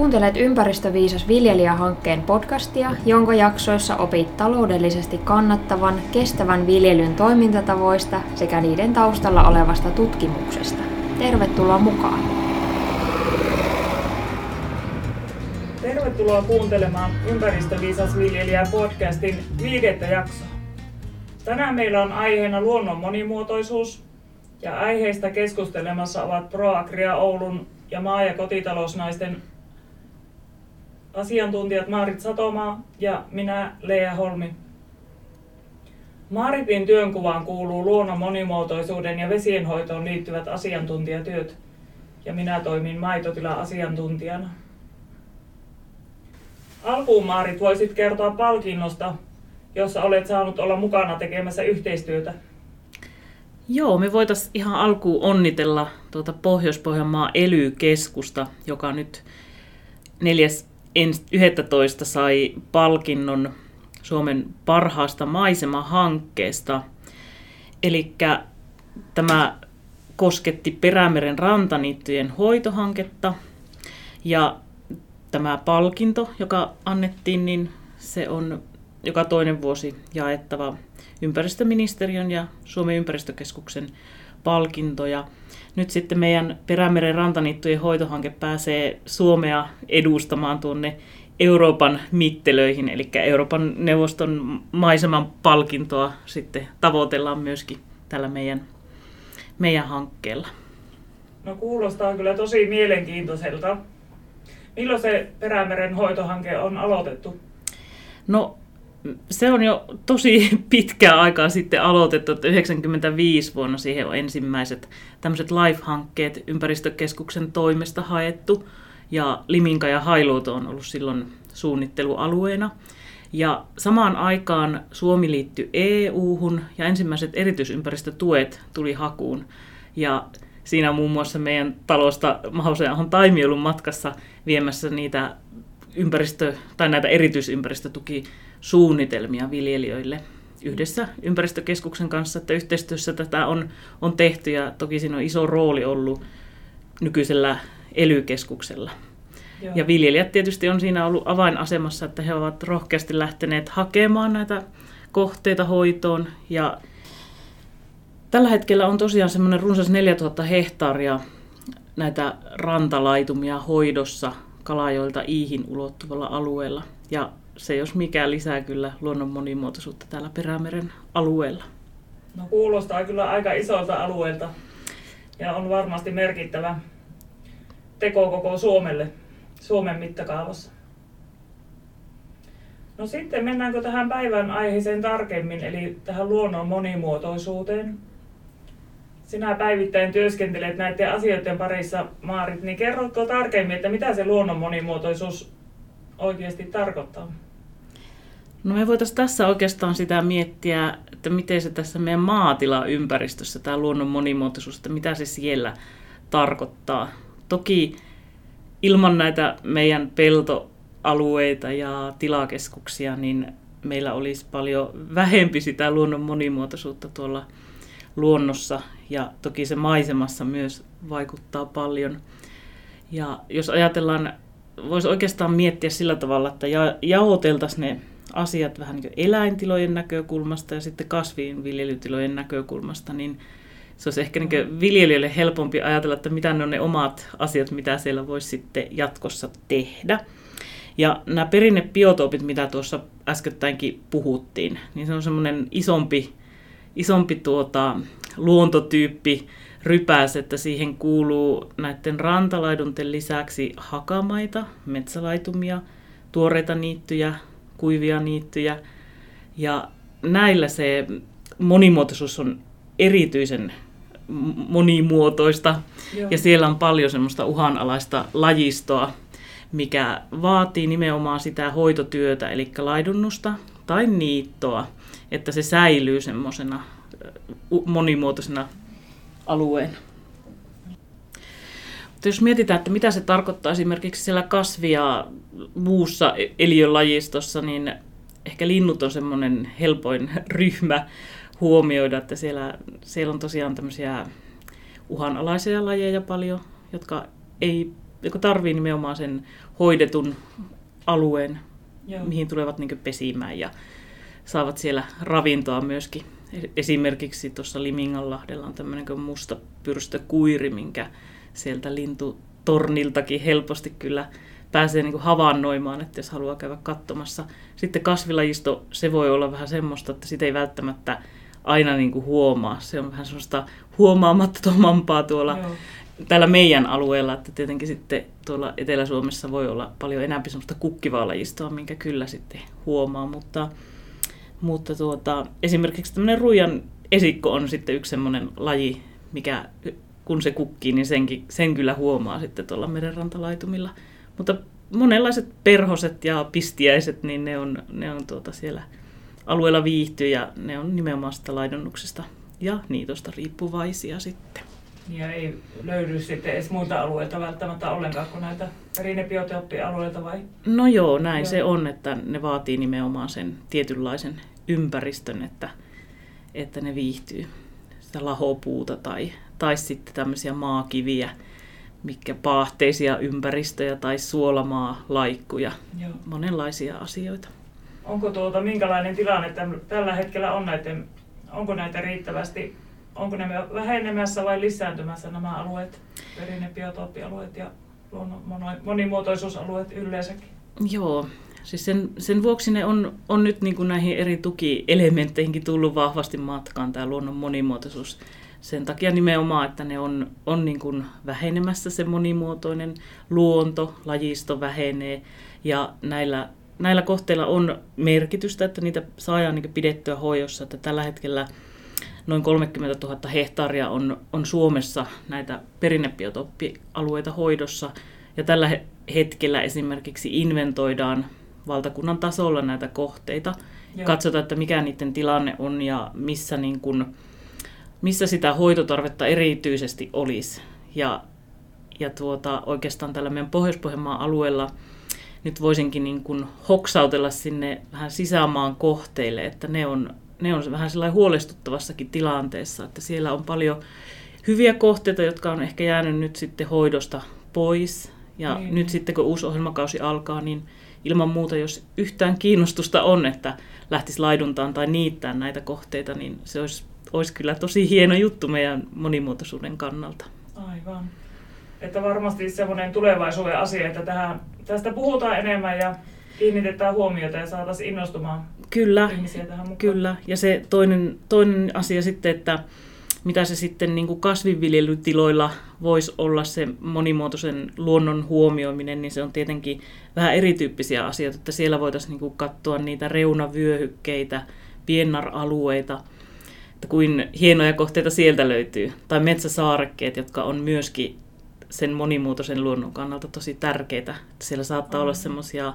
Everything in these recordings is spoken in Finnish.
Kuuntelet Ympäristöviisas viljelijähankkeen podcastia, jonka jaksoissa opit taloudellisesti kannattavan, kestävän viljelyn toimintatavoista sekä niiden taustalla olevasta tutkimuksesta. Tervetuloa mukaan! Tervetuloa kuuntelemaan Ympäristöviisas viljelijä podcastin viidettä jaksoa. Tänään meillä on aiheena luonnon monimuotoisuus ja aiheista keskustelemassa ovat ProAgria Oulun ja maa- ja kotitalousnaisten asiantuntijat Maarit Satomaa ja minä Leija Holmi. Maaritin työnkuvaan kuuluu luonnon monimuotoisuuden ja vesienhoitoon liittyvät asiantuntijatyöt ja minä toimin maitotila-asiantuntijana. Alkuun Maarit voisit kertoa palkinnosta, jossa olet saanut olla mukana tekemässä yhteistyötä. Joo, me voitaisiin ihan alkuun onnitella tuota Pohjois-Pohjanmaa ely-keskusta, joka nyt 4.11. sai palkinnon Suomen parhaasta maisemahankkeesta. Eli tämä kosketti Perämeren rantaniittyjen hoitohanketta ja tämä palkinto, joka annettiin, niin se on joka toinen vuosi jaettava ympäristöministeriön ja Suomen ympäristökeskuksen palkintoja. Nyt sitten meidän Perämeren rantaniittujen hoitohanke pääsee Suomea edustamaan tuonne Euroopan mittelöihin, eli Euroopan neuvoston maiseman palkintoa sitten tavoitellaan myöskin tällä meidän, meidän hankkeella. No kuulostaa kyllä tosi mielenkiintoiselta. Milloin se Perämeren hoitohanke on aloitettu? No se on jo tosi pitkää aikaa sitten aloitettu, että 95 vuonna siihen on ensimmäiset tämmöiset live-hankkeet ympäristökeskuksen toimesta haettu. Ja Liminka ja Hailuoto on ollut silloin suunnittelualueena. Ja samaan aikaan Suomi liittyi EU-hun ja ensimmäiset erityisympäristötuet tuli hakuun. Ja siinä muun muassa meidän talosta Mahauseahon Taimi ollut matkassa viemässä niitä ympäristö- tai näitä erityisympäristötukisuunnitelmia viljelijöille yhdessä ympäristökeskuksen kanssa, että yhteistyössä tätä on, on tehty ja toki siinä on iso rooli ollut nykyisellä elykeskuksella. Joo. Ja viljelijät tietysti on siinä ollut avainasemassa, että he ovat rohkeasti lähteneet hakemaan näitä kohteita hoitoon. Ja tällä hetkellä on tosiaan semmoinen runsas 4000 hehtaaria näitä rantalaitumia hoidossa Kalajoilta Iihin ulottuvalla alueella. Ja se jos mikä lisää kyllä luonnon monimuotoisuutta täällä Perämeren alueella. No kuulostaa kyllä aika isolta alueelta ja on varmasti merkittävä teko koko Suomelle, Suomen mittakaavassa. No sitten mennäänkö tähän päivän aiheeseen tarkemmin, eli tähän luonnon monimuotoisuuteen sinä päivittäin työskentelet näiden asioiden parissa, Maarit, niin kerrotko tarkemmin, että mitä se luonnon monimuotoisuus oikeasti tarkoittaa? No me voitaisiin tässä oikeastaan sitä miettiä, että miten se tässä meidän maatilaympäristössä, tämä luonnon monimuotoisuus, että mitä se siellä tarkoittaa. Toki ilman näitä meidän peltoalueita ja tilakeskuksia, niin meillä olisi paljon vähempi sitä luonnon monimuotoisuutta tuolla luonnossa ja toki se maisemassa myös vaikuttaa paljon. Ja jos ajatellaan, voisi oikeastaan miettiä sillä tavalla, että ja, jaoteltaisiin ne asiat vähän niin eläintilojen näkökulmasta ja sitten kasvinviljelytilojen näkökulmasta, niin se olisi ehkä niin viljelijöille helpompi ajatella, että mitä ne on ne omat asiat, mitä siellä voisi sitten jatkossa tehdä. Ja nämä perinnebiotoopit, mitä tuossa äskettäinkin puhuttiin, niin se on semmoinen isompi isompi tuota, luontotyyppi rypäs, että siihen kuuluu näiden rantalaidunten lisäksi hakamaita, metsälaitumia, tuoreita niittyjä, kuivia niittyjä. Ja näillä se monimuotoisuus on erityisen monimuotoista Joo. ja siellä on paljon semmoista uhanalaista lajistoa, mikä vaatii nimenomaan sitä hoitotyötä, eli laidunnusta tai niittoa että se säilyy semmoisena monimuotoisena alueena. Jos mietitään, että mitä se tarkoittaa esimerkiksi siellä kasvia muussa e-, eliölajistossa, niin ehkä linnut on semmoinen helpoin ryhmä huomioida, että siellä, siellä on tosiaan tämmöisiä uhanalaisia lajeja paljon, jotka ei joka tarvii nimenomaan sen hoidetun alueen, Joo. mihin tulevat niin pesimään ja saavat siellä ravintoa myöskin. Esimerkiksi tuossa Liminganlahdella on tämmöinen kuin musta pyrstökuiri, minkä sieltä lintutorniltakin helposti kyllä pääsee niin kuin havainnoimaan, että jos haluaa käydä katsomassa. Sitten kasvilajisto, se voi olla vähän semmoista, että sitä ei välttämättä aina niin kuin huomaa. Se on vähän semmoista huomaamattomampaa tuolla Joo. täällä meidän alueella, että tietenkin sitten tuolla Etelä-Suomessa voi olla paljon enemmän semmoista kukkivaa lajistoa, minkä kyllä sitten huomaa, mutta, mutta tuota, esimerkiksi tämmöinen ruijan esikko on sitten yksi semmoinen laji, mikä kun se kukkii, niin senkin, sen kyllä huomaa sitten tuolla merenrantalaitumilla. Mutta monenlaiset perhoset ja pistiäiset, niin ne on, ne on tuota siellä alueella viihtyy ja ne on nimenomaan sitä laidunnuksesta ja niitosta riippuvaisia sitten. Ja ei löydy sitten edes muita alueita välttämättä ollenkaan kuin näitä perinnebiotooppialueita vai? No joo, näin Joo. se on, että ne vaatii nimenomaan sen tietynlaisen ympäristön, että, että ne viihtyy. Sitä lahopuuta tai, tai sitten tämmöisiä maakiviä, mikä paahteisia ympäristöjä tai suolamaa laikkuja, Joo. monenlaisia asioita. Onko tuota, minkälainen tilanne täm- tällä hetkellä on näiden, onko riittävästi, onko ne vähenemässä vai lisääntymässä nämä alueet, perinnebiotooppialueet ja luonnon monimuotoisuusalueet yleensäkin? Joo, siis sen, sen vuoksi ne on, on nyt niin kuin näihin eri tukielementteihinkin tullut vahvasti matkaan tämä luonnon monimuotoisuus. Sen takia nimenomaan, että ne on, on niin kuin vähenemässä se monimuotoinen luonto, lajisto vähenee ja näillä, näillä kohteilla on merkitystä, että niitä saadaan niin pidettyä hoidossa. Että tällä hetkellä noin 30 000 hehtaaria on, on Suomessa näitä perinnebiotooppialueita hoidossa. Ja tällä he- hetkellä esimerkiksi inventoidaan valtakunnan tasolla näitä kohteita. Joo. Katsotaan, että mikä niiden tilanne on ja missä, niin kun, missä sitä hoitotarvetta erityisesti olisi. Ja, ja tuota, oikeastaan tällä meidän Pohjois-Pohjanmaan alueella nyt voisinkin niin kun hoksautella sinne vähän sisämaan kohteille, että ne on, ne on vähän sellainen huolestuttavassakin tilanteessa, että siellä on paljon hyviä kohteita, jotka on ehkä jäänyt nyt sitten hoidosta pois. Ja Niin. niin. nyt sitten kun uusi ohjelmakausi alkaa, niin ilman muuta, jos yhtään kiinnostusta on, että lähtisi laiduntaan tai niittää näitä kohteita, niin se olisi, olisi kyllä tosi hieno juttu meidän monimuotoisuuden kannalta. Aivan. Että varmasti semmoinen tulevaisuuden asia, että tähän, tästä puhutaan enemmän ja kiinnitetään huomiota ja saataisiin innostumaan Kyllä, ihmisiä tähän mukaan. Kyllä, ja se toinen, toinen asia sitten, että mitä se sitten niin kuin kasvinviljelytiloilla voisi olla se monimuotoisen luonnon huomioiminen, niin se on tietenkin vähän erityyppisiä asioita, että siellä voitaisiin niin kuin katsoa niitä reunavyöhykkeitä, piennar-alueita, että kuin hienoja kohteita sieltä löytyy, tai metsäsaarekkeet, jotka on myöskin sen monimuotoisen luonnon kannalta tosi tärkeitä. Että siellä saattaa olla Aivan. semmoisia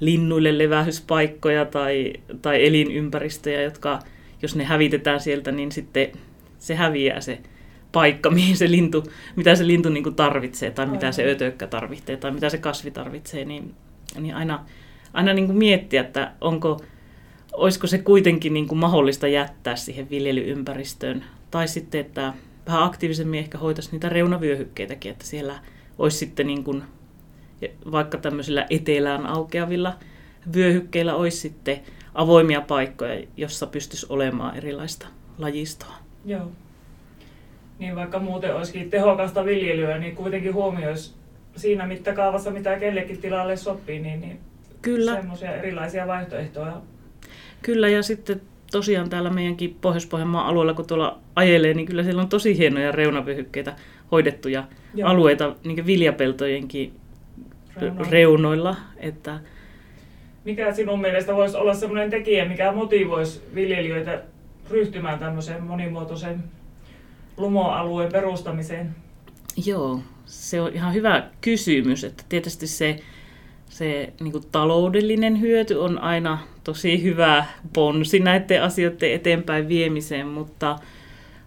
linnuille levähyspaikkoja tai, tai elinympäristöjä, jotka jos ne hävitetään sieltä, niin sitten se häviää se paikka, mihin se lintu, mitä se lintu niin tarvitsee tai mitä se Aivan. ötökkä tarvitsee tai mitä se kasvi tarvitsee, niin, niin aina, aina niin miettiä, että onko, olisiko se kuitenkin niin kuin mahdollista jättää siihen viljelyympäristöön tai sitten, että vähän aktiivisemmin ehkä hoitaisi niitä reunavyöhykkeitäkin, että siellä olisi sitten niin kuin, vaikka tämmöisillä etelään aukeavilla vyöhykkeillä olisi sitten avoimia paikkoja, jossa pystyisi olemaan erilaista lajistoa. Joo. Niin vaikka muuten olisikin tehokasta viljelyä, niin kuitenkin huomioisi siinä mittakaavassa, mitä kellekin tilalle sopii, niin, niin Kyllä, semmoisia erilaisia vaihtoehtoja. Kyllä ja sitten tosiaan täällä meidänkin Pohjois-Pohjanmaan alueella, kun tuolla ajelee, niin kyllä siellä on tosi hienoja reunavyöhykkeitä hoidettuja Joo. alueita niin viljapeltojenkin Reunoilla. reunoilla. Että Mikä sinun mielestä voisi olla semmoinen tekijä, mikä motivoisi viljelijöitä ryhtymään tämmöiseen monimuotoisen lumoalueen perustamiseen? Joo, se on ihan hyvä kysymys, että tietysti se, se niin kuin taloudellinen hyöty on aina tosi hyvä ponsi näiden asioiden eteenpäin viemiseen, mutta,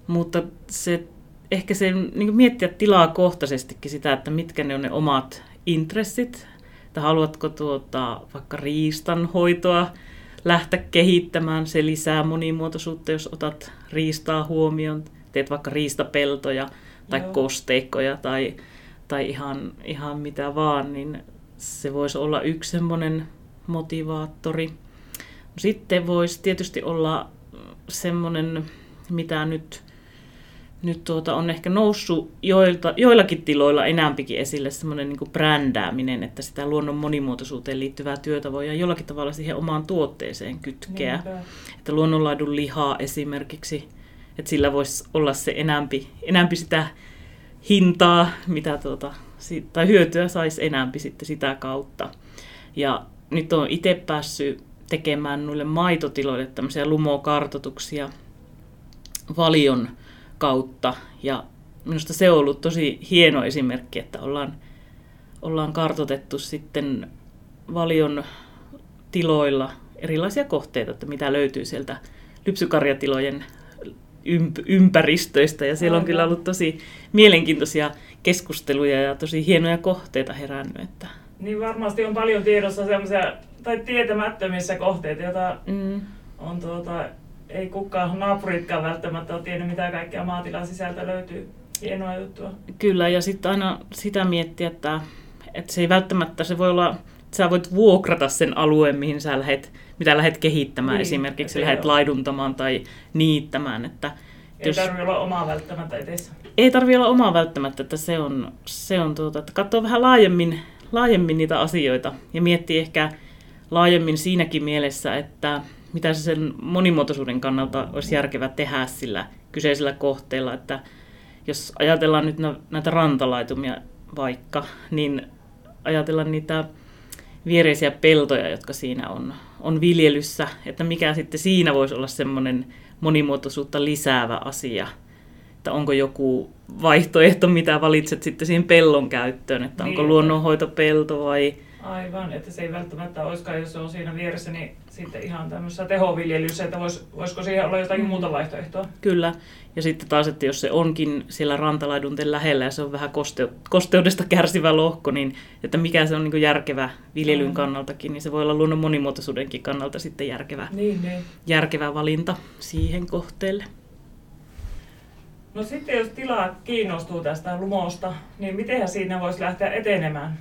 mutta se, ehkä se niin kuin miettiä tilaa kohtaisestikin sitä, että mitkä ne on ne omat intressit, että haluatko tuota, vaikka riistanhoitoa lähteä kehittämään, se lisää monimuotoisuutta, jos otat riistaa huomioon, teet vaikka riistapeltoja tai Joo. kosteikkoja tai, tai ihan, ihan mitä vaan, niin se voisi olla yksi semmoinen motivaattori. Sitten voisi tietysti olla semmoinen, mitä nyt, nyt tuota on ehkä noussut joilta, joillakin tiloilla enämpikin esille, semmoinen niin brändääminen, että sitä luonnon monimuotoisuuteen liittyvää työtä voidaan jollakin tavalla siihen omaan tuotteeseen kytkeä. Niinpä. Että luonnonlaidun lihaa esimerkiksi, että sillä voisi olla se enämpi, enämpi sitä hintaa, mitä tuota, tai hyötyä saisi enämpi sitten sitä kautta. Ja nyt on itse päässyt tekemään noille maitotiloille tämmöisiä lumokartotuksia valion kautta. Ja minusta se on ollut tosi hieno esimerkki, että ollaan, ollaan kartotettu sitten valion tiloilla erilaisia kohteita, että mitä löytyy sieltä lypsykarjatilojen ympäristöistä. Ja siellä on kyllä ollut tosi mielenkiintoisia keskusteluja ja tosi hienoja kohteita herännyt. Että... Niin varmasti on paljon tiedossa sellaisia, tai tietämättömissä kohteita, joita mm. on tuota, ei kukaan naapuritkaan välttämättä ole tiennyt, mitä kaikkea maatilan sisältä löytyy. Hienoa juttua. Kyllä, ja sitten aina sitä miettiä, että, että se ei välttämättä, se voi olla, sä voit vuokrata sen alueen, mihin sä lähet, mitä lähdet kehittämään, niin, esimerkiksi lähdet laiduntamaan tai niittämään. Että ei jos, tarvitse olla omaa välttämättä edessä. Ei tarvitse olla omaa välttämättä, että se on, se on tuota, että katsoo vähän laajemmin, laajemmin niitä asioita ja miettii ehkä laajemmin siinäkin mielessä, että mitä se sen monimuotoisuuden kannalta olisi järkevä tehdä sillä kyseisellä kohteella, että jos ajatellaan nyt näitä rantalaitumia vaikka, niin ajatellaan niitä viereisiä peltoja, jotka siinä on, on viljelyssä, että mikä sitten siinä voisi olla semmoinen monimuotoisuutta lisäävä asia, että onko joku vaihtoehto, mitä valitset sitten siihen pellon käyttöön, että onko niin, luonnonhoitopelto vai Aivan, että se ei välttämättä olisikaan, jos se on siinä vieressä, niin sitten ihan tämmöisessä tehoviljelyssä, että vois, voisiko siihen olla jotakin mm. muuta vaihtoehtoa? Kyllä, ja sitten taas, että jos se onkin siellä rantalaidunten lähellä ja se on vähän koste, kosteudesta kärsivä lohko, niin että mikä se on niin järkevä viljelyn mm. kannaltakin, niin se voi olla luonnon monimuotoisuudenkin kannalta sitten järkevä, niin, niin. järkevä valinta siihen kohteelle. No sitten jos tila kiinnostuu tästä lumosta, niin miten siinä voisi lähteä etenemään?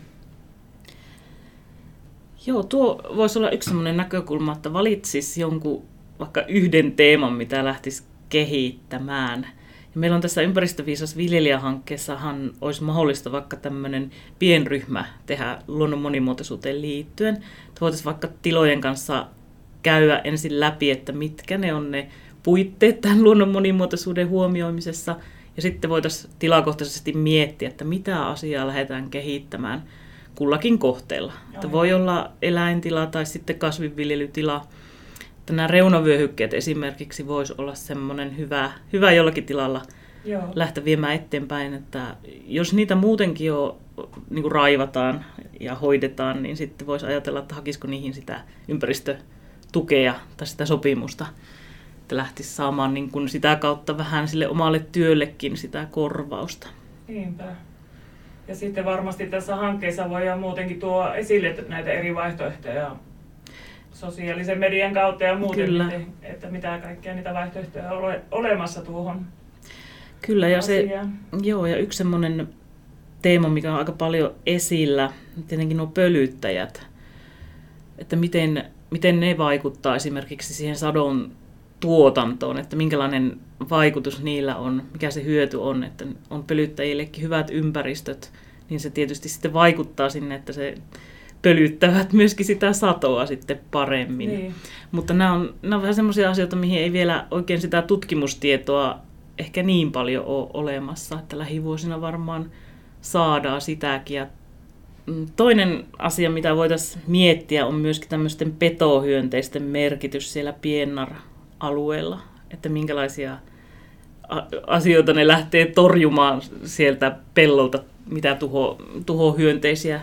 Joo, tuo voisi olla yksi sellainen näkökulma, että valitsisi jonkun vaikka yhden teeman, mitä lähtisi kehittämään. Ja meillä on tässä ympäristöviisas viljelijähankkeessahan olisi mahdollista vaikka tämmöinen pienryhmä tehdä luonnon monimuotoisuuteen liittyen. Voitaisiin vaikka tilojen kanssa käydä ensin läpi, että mitkä ne on ne puitteet tämän luonnon monimuotoisuuden huomioimisessa. Ja sitten voitaisiin tilakohtaisesti miettiä, että mitä asiaa lähdetään kehittämään – kullakin kohteella. Että voi olla eläintila tai sitten kasvinviljelytila. Että nämä reunavyöhykkeet esimerkiksi voisi olla semmoinen hyvä, hyvä jollakin tilalla Joo. lähteä viemään eteenpäin. Että jos niitä muutenkin jo niin kuin raivataan ja hoidetaan, niin sitten voisi ajatella, että hakisiko niihin sitä ympäristötukea tai sitä sopimusta että lähtisi saamaan niin kuin sitä kautta vähän sille omalle työllekin sitä korvausta. Niinpä. Ja sitten varmasti tässä hankkeessa voidaan muutenkin tuo esille näitä eri vaihtoehtoja sosiaalisen median kautta ja muuten, Kyllä. Miten, että mitä kaikkia niitä vaihtoehtoja on ole, olemassa tuohon Kyllä, ja, se, joo, ja yksi semmoinen teema, mikä on aika paljon esillä, tietenkin nuo pölyttäjät, että miten, miten ne vaikuttaa esimerkiksi siihen sadon tuotantoon, että minkälainen vaikutus niillä on, mikä se hyöty on, että on pölyttäjillekin hyvät ympäristöt, niin se tietysti sitten vaikuttaa sinne, että se pölyttävät myöskin sitä satoa sitten paremmin. Niin. Mutta nämä on, nämä on vähän semmoisia asioita, mihin ei vielä oikein sitä tutkimustietoa ehkä niin paljon ole olemassa, että lähivuosina varmaan saadaan sitäkin. Ja mm, toinen asia, mitä voitaisiin miettiä, on myöskin tämmöisten petohyönteisten merkitys siellä Piennar-alueella, että minkälaisia asioita ne lähtee torjumaan sieltä pellolta, mitä tuho, tuhohyönteisiä.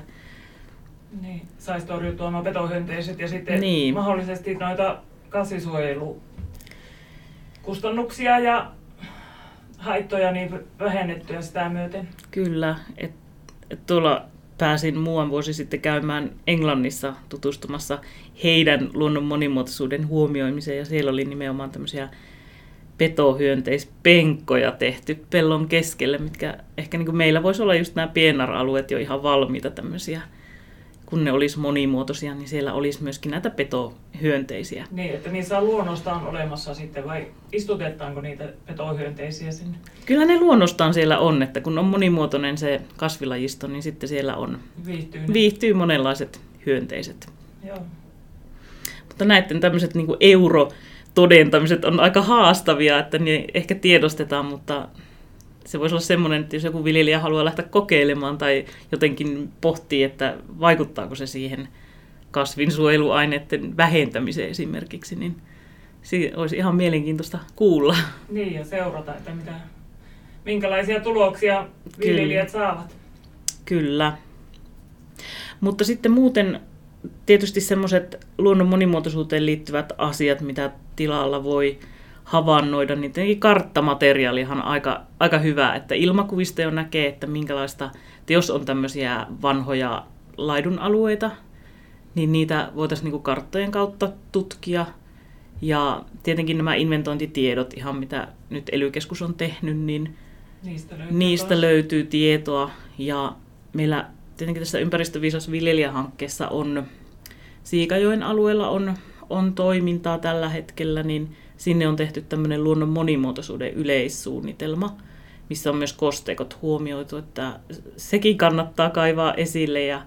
Niin, saisi torjuttua nuo petohyönteiset ja sitten niin. mahdollisesti noita kasvisuojelukustannuksia ja haittoja niin vähennettyä sitä myöten. Kyllä, että et tuolla pääsin muuan vuosi sitten käymään Englannissa tutustumassa heidän luonnon monimuotoisuuden huomioimiseen ja siellä oli nimenomaan tämmöisiä petohyönteispenkkoja tehty pellon keskelle, mitkä ehkä niin kuin meillä voisi olla just nämä pienar-alueet jo ihan valmiita tämmöisiä kun ne olisi monimuotoisia, niin siellä olisi myöskin näitä petohyönteisiä. Niin, että niissä on luonnostaan olemassa sitten vai istutetaanko niitä petohyönteisiä sinne? Kyllä ne luonnostaan siellä on, että kun on monimuotoinen se kasvilajisto, niin sitten siellä on, Viihtyy. viihtyy monenlaiset hyönteiset. Joo. Mutta näiden tämmöiset niin euro todentamiset on aika haastavia, että ne ehkä tiedostetaan, mutta se voisi olla semmoinen, että jos joku viljelijä haluaa lähteä kokeilemaan tai jotenkin pohtii, että vaikuttaako se siihen kasvinsuojeluaineiden vähentämiseen esimerkiksi, niin se olisi ihan mielenkiintoista kuulla. Niin, ja seurata, että mitä, minkälaisia tuloksia viljelijät Kyllä. saavat. Kyllä. Mutta sitten muuten tietysti semmoiset luonnon monimuotoisuuteen liittyvät asiat, mitä tilalla voi havainnoida, niin tietenkin karttamateriaalihan on aika, aika hyvä, että ilmakuvista jo näkee, että minkälaista, että jos on tämmöisiä vanhoja laidun alueita, niin niitä voitaisiin niin karttojen kautta tutkia. Ja tietenkin nämä inventointitiedot, ihan mitä nyt ely on tehnyt, niin niistä löytyy, niistä löytyy tietoa. Ja meillä tietenkin tässä ympäristöviisas viljelijähankkeessa on Siikajoen alueella on, on toimintaa tällä hetkellä, niin sinne on tehty tämmöinen luonnon monimuotoisuuden yleissuunnitelma, missä on myös kosteikot huomioitu, että sekin kannattaa kaivaa esille ja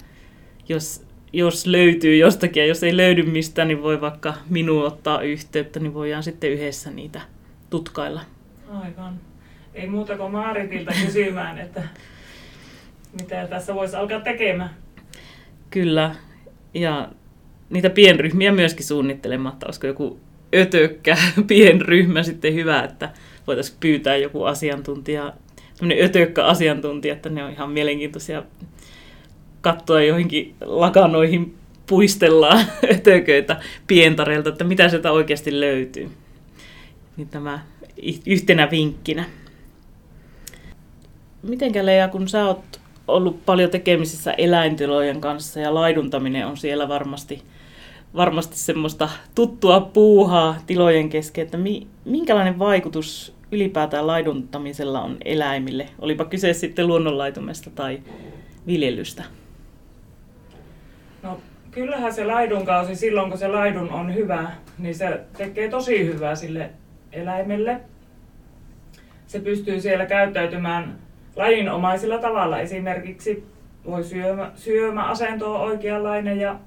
jos, jos löytyy jostakin ja jos ei löydy mistä, niin voi vaikka minuun ottaa yhteyttä, niin voidaan sitten yhdessä niitä tutkailla. Aivan. Ei muuta kuin Maaritilta kysymään, että mitä tässä voisi alkaa tekemään. Kyllä, ja niitä pienryhmiä myöskin suunnittelematta, olisiko joku ötökkä pienryhmä sitten hyvä, että voitaisiin pyytää joku asiantuntija, tämmöinen ötökkä asiantuntija, että ne on ihan mielenkiintoisia katsoa joihinkin lakanoihin puistellaan ötököitä pientareilta, että mitä sieltä oikeasti löytyy. Niin tämä yhtenä vinkkinä. Mitenkä Leija, kun sä oot ollut paljon tekemisissä eläintilojen kanssa ja laiduntaminen on siellä varmasti varmasti semmoista tuttua puuhaa tilojen kesken, että mi, minkälainen vaikutus ylipäätään laiduntamisella on eläimille, olipa kyse sitten luonnonlaitumesta tai viljelystä? No kyllähän se laidunkausi silloin, kun se laidun on hyvä, niin se tekee tosi hyvää sille eläimelle. Se pystyy siellä käyttäytymään lajinomaisella tavalla. Esimerkiksi voi syömä, syömäasento on oikeanlainen ja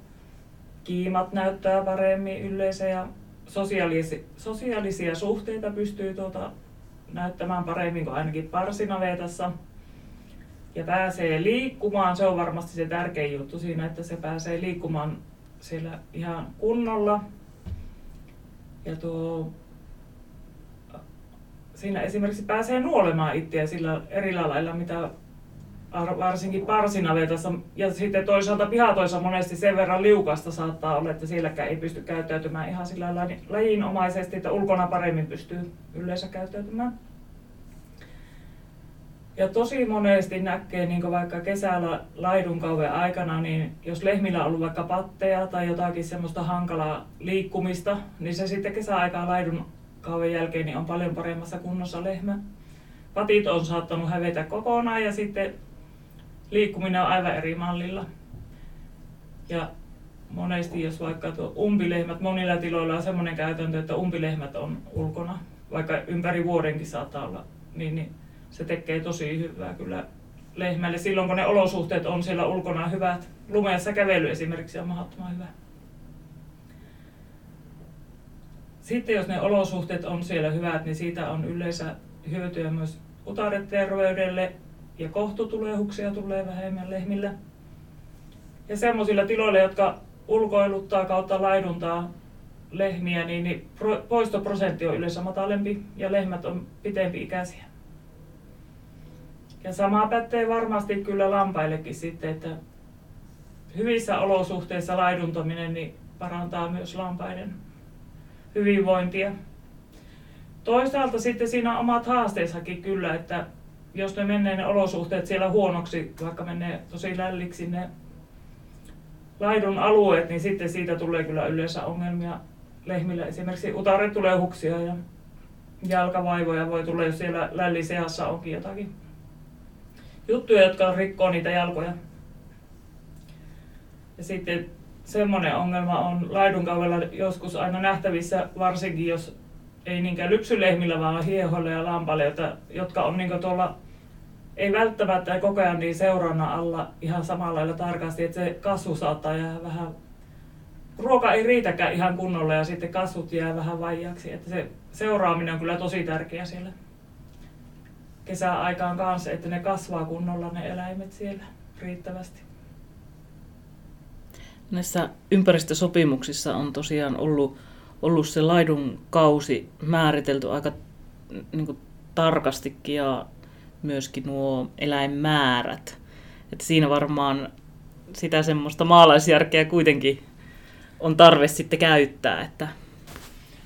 kiimat näyttää paremmin yleensä ja sosiaalisi, sosiaalisia suhteita pystyy tuota, näyttämään paremmin kuin ainakin parsinavetassa. Ja pääsee liikkumaan, se on varmasti se tärkein juttu siinä, että se pääsee liikkumaan siellä ihan kunnolla. Ja tuo, siinä esimerkiksi pääsee nuolemaan itseä sillä eri lailla, mitä varsinkin parsinavetassa ja sitten toisaalta pihatoissa monesti sen verran liukasta saattaa olla, että sielläkään ei pysty käyttäytymään ihan sillä lajinomaisesti, että ulkona paremmin pystyy yleensä käyttäytymään. Ja tosi monesti näkee niin vaikka kesällä laidunkauden aikana, niin jos lehmillä on ollut vaikka patteja tai jotakin semmoista hankalaa liikkumista, niin se sitten kesäaikaa laidun kauden jälkeen niin on paljon paremmassa kunnossa lehmä. Patit on saattanut hävetä kokonaan ja sitten liikkuminen on aivan eri mallilla. Ja monesti jos vaikka tuo umpilehmät, monilla tiloilla on semmoinen käytäntö, että umpilehmät on ulkona, vaikka ympäri vuodenkin saattaa olla, niin, niin se tekee tosi hyvää kyllä lehmälle silloin, kun ne olosuhteet on siellä ulkona hyvät. Lumeessa kävely esimerkiksi on mahdottoman hyvä. Sitten jos ne olosuhteet on siellä hyvät, niin siitä on yleensä hyötyä myös utareterveydelle ja kohtutulehuksia tulee vähemmän lehmillä. Ja semmoisilla tiloilla, jotka ulkoiluttaa kautta laiduntaa lehmiä, niin, niin poistoprosentti on yleensä matalempi ja lehmät on pitempi ikäisiä. Ja sama pätee varmasti kyllä lampaillekin sitten, että hyvissä olosuhteissa laiduntaminen niin parantaa myös lampaiden hyvinvointia. Toisaalta sitten siinä on omat haasteensakin kyllä, että jos ne menee ne olosuhteet siellä huonoksi, vaikka menee tosi lälliksi ne laidun alueet, niin sitten siitä tulee kyllä yleensä ongelmia lehmillä. Esimerkiksi utaretulehuksia ja jalkavaivoja voi tulla, jos siellä lälliseassa onkin jotakin juttuja, jotka rikkoo niitä jalkoja. Ja sitten semmoinen ongelma on laidunkaudella joskus aina nähtävissä, varsinkin jos ei niinkään lypsylehmillä, vaan hiehoilla ja lampaille, jotka on niin tuolla ei välttämättä koko ajan niin seurana alla ihan samalla lailla tarkasti, että se kasvu saattaa jäädä vähän, ruoka ei riitäkään ihan kunnolla ja sitten kasvut jää vähän vaijaksi, että se seuraaminen on kyllä tosi tärkeä siellä kesäaikaan kanssa, että ne kasvaa kunnolla ne eläimet siellä riittävästi. Näissä ympäristösopimuksissa on tosiaan ollut, ollut se laidun kausi määritelty aika niin kuin, tarkastikin ja myöskin nuo eläinmäärät. Että siinä varmaan sitä semmoista maalaisjärkeä kuitenkin on tarve sitten käyttää. Että...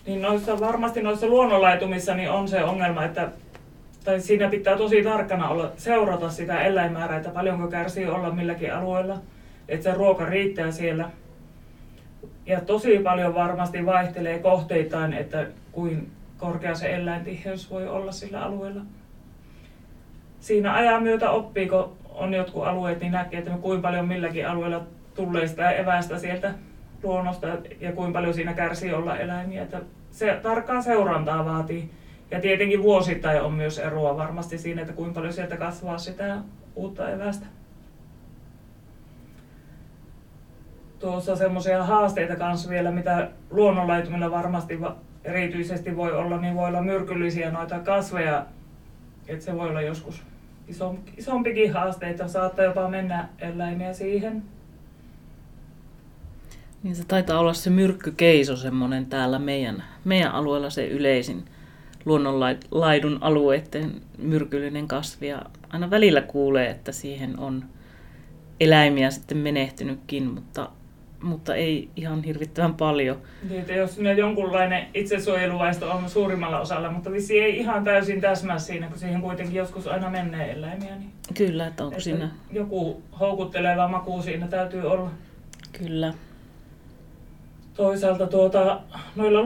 Niin noissa, varmasti noissa luonnonlaitumissa niin on se ongelma, että tai siinä pitää tosi tarkkana olla, seurata sitä eläinmäärää, että paljonko kärsii olla milläkin alueella, että se ruoka riittää siellä. Ja tosi paljon varmasti vaihtelee kohteittain, että kuin korkea se eläintiheys voi olla sillä alueella siinä ajan myötä oppii, kun on jotkut alueet, niin näkee, että kuinka paljon milläkin alueella tulee sitä evästä sieltä luonnosta ja kuinka paljon siinä kärsii olla eläimiä. Että se tarkkaan seurantaa vaatii. Ja tietenkin vuosittain on myös eroa varmasti siinä, että kuinka paljon sieltä kasvaa sitä uutta evästä. Tuossa semmoisia haasteita kanssa vielä, mitä luonnonlaitumilla varmasti erityisesti voi olla, niin voi olla myrkyllisiä noita kasveja, että se voi olla joskus isompikin haaste, että saattaa jopa mennä eläimiä siihen. Niin se taitaa olla se myrkkykeiso semmoinen täällä meidän, meidän alueella se yleisin luonnonlaidun alueiden myrkyllinen kasvi. Ja aina välillä kuulee, että siihen on eläimiä sitten menehtynytkin, mutta mutta ei ihan hirvittävän paljon. Niin, että jos ne jonkunlainen itsesuojeluvaisto on suurimmalla osalla, mutta vissi ei ihan täysin täsmää siinä, kun siihen kuitenkin joskus aina menee eläimiä. Niin Kyllä, että onko että siinä... Joku houkutteleva maku siinä täytyy olla. Kyllä. Toisaalta tuota, noilla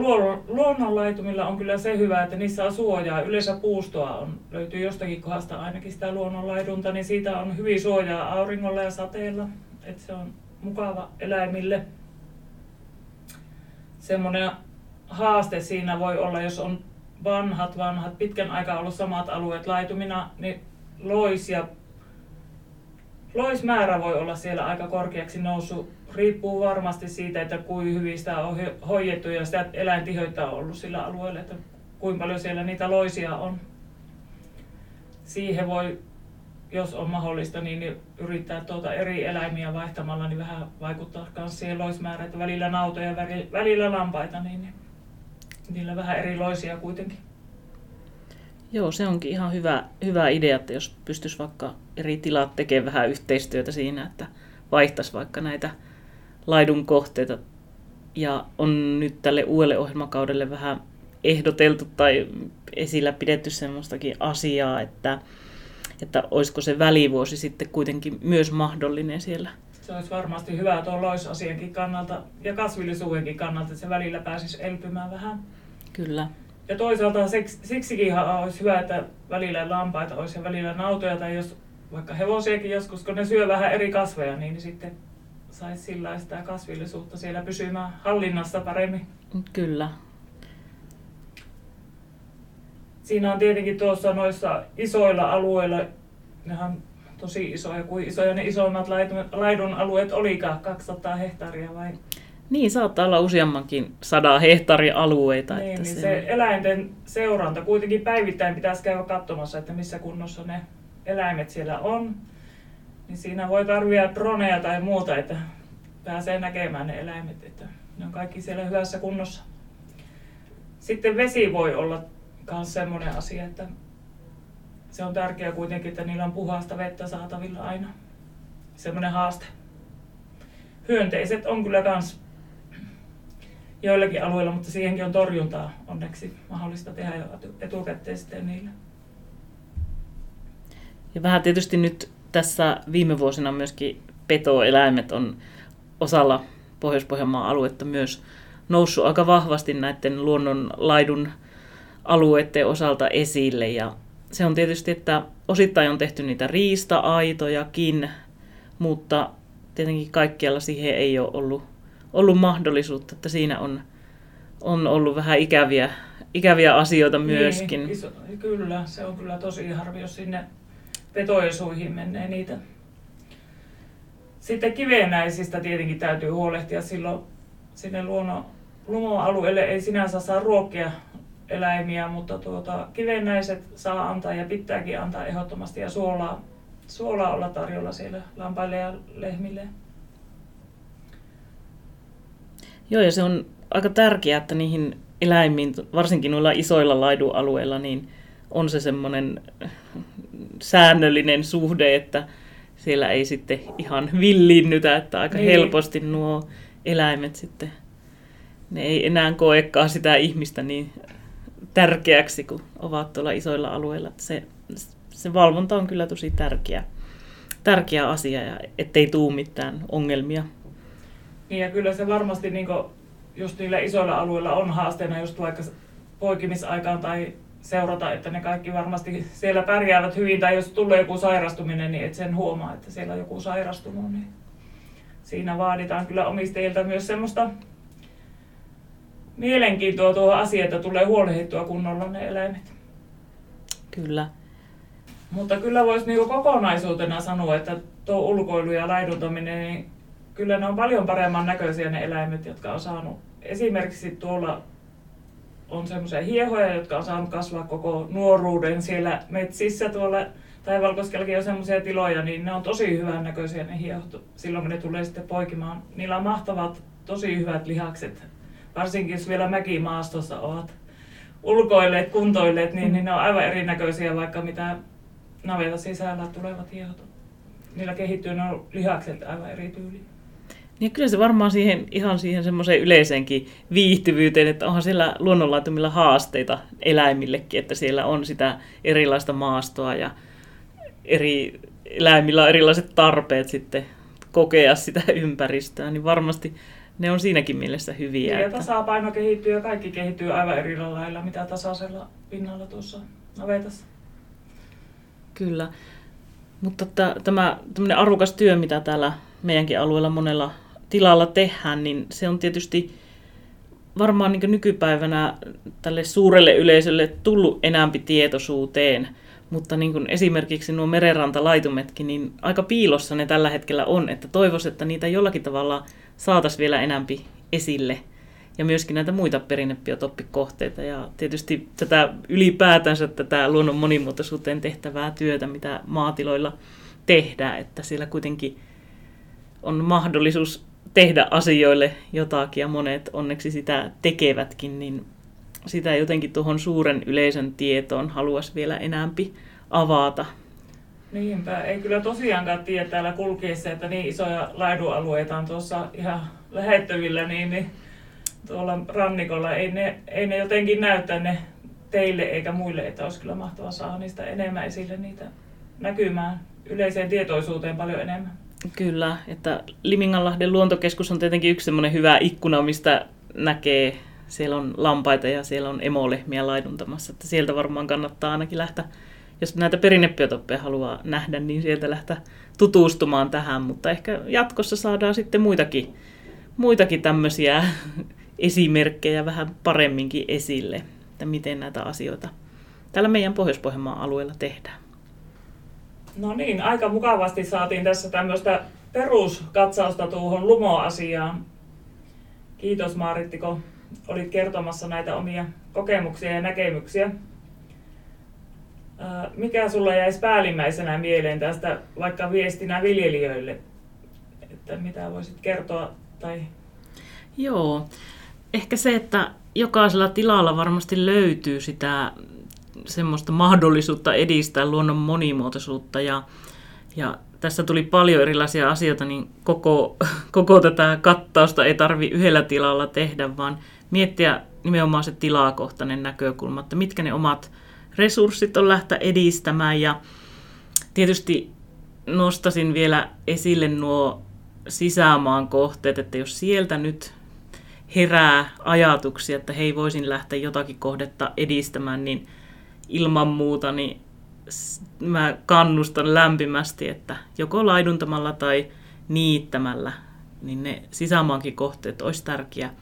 luonnonlaitumilla on kyllä se hyvä, että niissä on suojaa. Yleensä puustoa on, löytyy jostakin kohdasta ainakin sitä luonnonlaidunta, niin siitä on hyvin suojaa auringolla ja sateella. Että se on mukava eläimille. Semmoinen haaste siinä voi olla, jos on vanhat, vanhat, pitkän aikaa ollut samat alueet laitumina, niin lois ja loismäärä voi olla siellä aika korkeaksi noussut. Riippuu varmasti siitä, että kuinka hyvin sitä on hoidettu ja sitä eläintiheyttä on ollut sillä alueella, että kuinka paljon siellä niitä loisia on. Siihen voi jos on mahdollista, niin yrittää tuota eri eläimiä vaihtamalla niin vähän vaikuttaa myös siihen loismäärään, että välillä nautoja ja välillä lampaita, niin, niin niillä vähän erilaisia kuitenkin. Joo, se onkin ihan hyvä, hyvä idea, että jos pystyisi vaikka eri tilat tekemään vähän yhteistyötä siinä, että vaihtaisi vaikka näitä laidun kohteita. Ja on nyt tälle uudelle ohjelmakaudelle vähän ehdoteltu tai esillä pidetty semmoistakin asiaa, että että olisiko se välivuosi sitten kuitenkin myös mahdollinen siellä. Se olisi varmasti hyvä tuon loisasiankin kannalta ja kasvillisuudenkin kannalta, että se välillä pääsisi elpymään vähän. Kyllä. Ja toisaalta siksi, siksikin olisi hyvä, että välillä lampaita olisi ja välillä nautoja tai jos vaikka hevosiakin joskus, kun ne syö vähän eri kasveja, niin sitten saisi sillä sitä kasvillisuutta siellä pysymään hallinnassa paremmin. Kyllä, siinä on tietenkin tuossa noissa isoilla alueilla, nehän tosi isoja, kuin isoja ne isoimmat laidun, laidun alueet olikaan, 200 hehtaaria vai? Niin, saattaa olla useammankin sadaa hehtaaria alueita. Niin, että niin se, se eläinten seuranta, kuitenkin päivittäin pitäisi käydä katsomassa, että missä kunnossa ne eläimet siellä on. Niin siinä voi tarvia droneja tai muuta, että pääsee näkemään ne eläimet, että ne on kaikki siellä hyvässä kunnossa. Sitten vesi voi olla myös semmoinen asia, että se on tärkeää kuitenkin, että niillä on puhasta vettä saatavilla aina. Semmoinen haaste. Hyönteiset on kyllä myös joillakin alueilla, mutta siihenkin on torjuntaa onneksi mahdollista tehdä jo etukäteen sitten niille. Ja vähän tietysti nyt tässä viime vuosina myöskin petoeläimet on osalla Pohjois-Pohjanmaan aluetta myös noussut aika vahvasti näiden luonnonlaidun alueiden osalta esille. Ja se on tietysti, että osittain on tehty niitä riista-aitojakin, mutta tietenkin kaikkialla siihen ei ole ollut, ollut mahdollisuutta, että siinä on, on ollut vähän ikäviä, ikäviä asioita niin, myöskin. Niin, iso, kyllä, se on kyllä tosi harvi, jos sinne petojen menee niitä. Sitten kivennäisistä tietenkin täytyy huolehtia silloin sinne luonnon lumoalueelle ei sinänsä saa ruokkia eläimiä, mutta tuota, kivennäiset saa antaa ja pitääkin antaa ehdottomasti ja suolaa, suolaa olla tarjolla siellä lampaille ja lehmille. Joo, ja se on aika tärkeää, että niihin eläimiin, varsinkin noilla isoilla laidualueilla, niin on se semmoinen säännöllinen suhde, että siellä ei sitten ihan villinnytä, että aika niin. helposti nuo eläimet sitten, ne ei enää koekaan sitä ihmistä niin tärkeäksi, kun ovat tuolla isoilla alueilla. Se, se valvonta on kyllä tosi tärkeä, tärkeä asia, ja ettei tuu mitään ongelmia. Niin ja kyllä se varmasti niin just niillä isoilla alueilla on haasteena just vaikka poikimisaikaan tai seurata, että ne kaikki varmasti siellä pärjäävät hyvin, tai jos tulee joku sairastuminen, niin et sen huomaa, että siellä on joku sairastunut, niin siinä vaaditaan kyllä omistajilta myös semmoista mielenkiintoa tuohon asiaan, että tulee huolehdittua kunnolla ne eläimet. Kyllä. Mutta kyllä voisi niinku kokonaisuutena sanoa, että tuo ulkoilu ja laiduntaminen, niin kyllä ne on paljon paremman näköisiä ne eläimet, jotka on saanut. Esimerkiksi tuolla on semmoisia hiehoja, jotka on saanut kasvaa koko nuoruuden siellä metsissä tuolla Taivalkoskellakin on semmoisia tiloja, niin ne on tosi hyvän näköisiä ne hiehot silloin, kun ne tulee sitten poikimaan. Niillä on mahtavat, tosi hyvät lihakset. Varsinkin jos vielä mäkimaastossa ovat ulkoilleet, kuntoilleet, niin, niin ne on aivan erinäköisiä vaikka mitä naveta sisällä tulevat hiehot. Niillä kehittyy ne lihakset aivan eri tyyliin. Niin kyllä se varmaan siihen, ihan siihen semmoiseen yleiseenkin viihtyvyyteen, että onhan siellä luonnonlaitumilla haasteita eläimillekin, että siellä on sitä erilaista maastoa ja eri eläimillä on erilaiset tarpeet sitten kokea sitä ympäristöä, niin varmasti ne on siinäkin mielessä hyviä. Niin, ja että... tasapaino kehittyy ja kaikki kehittyy aivan eri lailla, mitä tasaisella pinnalla tuossa navetassa. Kyllä. Mutta tämä tämmöinen arvokas työ, mitä täällä meidänkin alueella monella tilalla tehdään, niin se on tietysti varmaan niin nykypäivänä tälle suurelle yleisölle tullut enämpi tietoisuuteen, mutta niin kuin esimerkiksi nuo merenrantalaitumetkin, niin aika piilossa ne tällä hetkellä on, että toivoisin, että niitä jollakin tavalla saataisiin vielä enämpi esille ja myöskin näitä muita perinnebiotooppikohteita ja tietysti tätä ylipäätänsä tätä luonnon monimuotoisuuteen tehtävää työtä, mitä maatiloilla tehdään, että siellä kuitenkin on mahdollisuus tehdä asioille jotakin ja monet onneksi sitä tekevätkin, niin sitä jotenkin tuohon suuren yleisön tietoon haluaisi vielä enämpi avata. Niinpä, ei kyllä tosiaankaan tiedä täällä kulkiessa, että niin isoja laidualueita on tuossa ihan lähettävillä, niin, niin tuolla rannikolla. Ei ne, ei ne jotenkin näytä ne teille eikä muille, että olisi kyllä mahtavaa saada niistä enemmän esille niitä näkymään yleiseen tietoisuuteen paljon enemmän. Kyllä, että Liminganlahden luontokeskus on tietenkin yksi semmoinen hyvä ikkuna, mistä näkee, siellä on lampaita ja siellä on emolehmiä laiduntamassa, että sieltä varmaan kannattaa ainakin lähteä, jos näitä perinnebiotoppeja haluaa nähdä, niin sieltä lähteä tutustumaan tähän, mutta ehkä jatkossa saadaan sitten muitakin, muitakin tämmöisiä esimerkkejä vähän paremminkin esille, että miten näitä asioita täällä meidän pohjois alueella tehdään. No niin, aika mukavasti saatiin tässä tämmöistä peruskatsausta tuohon lumoasiaan. Kiitos Maaritti, kun olit kertomassa näitä omia kokemuksia ja näkemyksiä. Mikä sulla jäisi päällimmäisenä mieleen tästä vaikka viestinä viljelijöille, että mitä voisit kertoa? Tai... Joo, ehkä se, että jokaisella tilalla varmasti löytyy sitä semmoista mahdollisuutta edistää luonnon monimuotoisuutta ja, ja tässä tuli paljon erilaisia asioita, niin koko, koko tätä kattausta ei tarvi yhdellä tilalla tehdä, vaan miettiä nimenomaan se tilakohtainen näkökulma, että mitkä ne omat resurssit on lähteä edistämään ja tietysti nostasin vielä esille nuo sisämaan kohteet, että jos sieltä nyt herää ajatuksia, että hei voisin lähteä jotakin kohdetta edistämään, niin ilman muuta niin mä kannustan lämpimästi, että joko laiduntamalla tai niittämällä, niin ne sisämaankin kohteet olisi tärkeää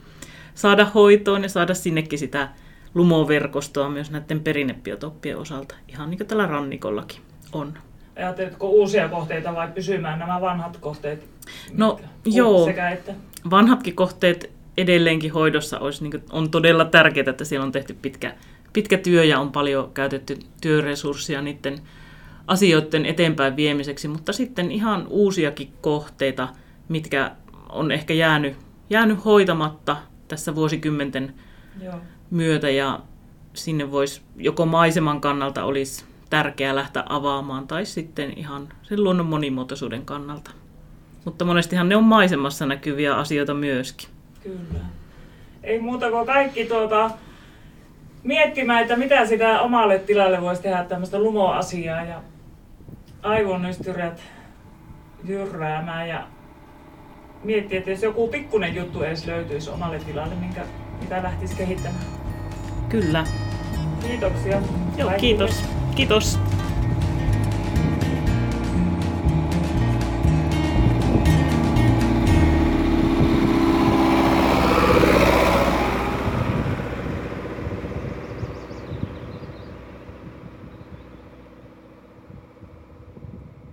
saada hoitoon ja saada sinnekin sitä lumoverkostoa myös näiden perinnebiotoppien osalta, ihan niin kuin tällä rannikollakin on. Ajatteletko uusia kohteita vai pysymään nämä vanhat kohteet? No joo, sekä että... vanhatkin kohteet edelleenkin hoidossa olisi, niin kuin, on todella tärkeää, että siellä on tehty pitkä, pitkä työ ja on paljon käytetty työresursseja niiden asioiden eteenpäin viemiseksi, mutta sitten ihan uusiakin kohteita, mitkä on ehkä jäänyt, jäänyt hoitamatta tässä vuosikymmenten Joo. Myötä ja sinne voisi joko maiseman kannalta olisi tärkeää lähteä avaamaan tai sitten ihan sen luonnon monimuotoisuuden kannalta. Mutta monestihan ne on maisemassa näkyviä asioita myöskin. Kyllä. Ei muuta kuin kaikki tuota, miettimään, että mitä sitä omalle tilalle voisi tehdä tämmöistä lumoasiaa ja aivonystyrät jyrräämään ja miettiä, että jos joku pikkunen juttu edes löytyisi omalle tilalle, minkä, mitä lähtisi kehittämään. Kyllä. Kiitoksia. Joo, kiitos. Kiitos.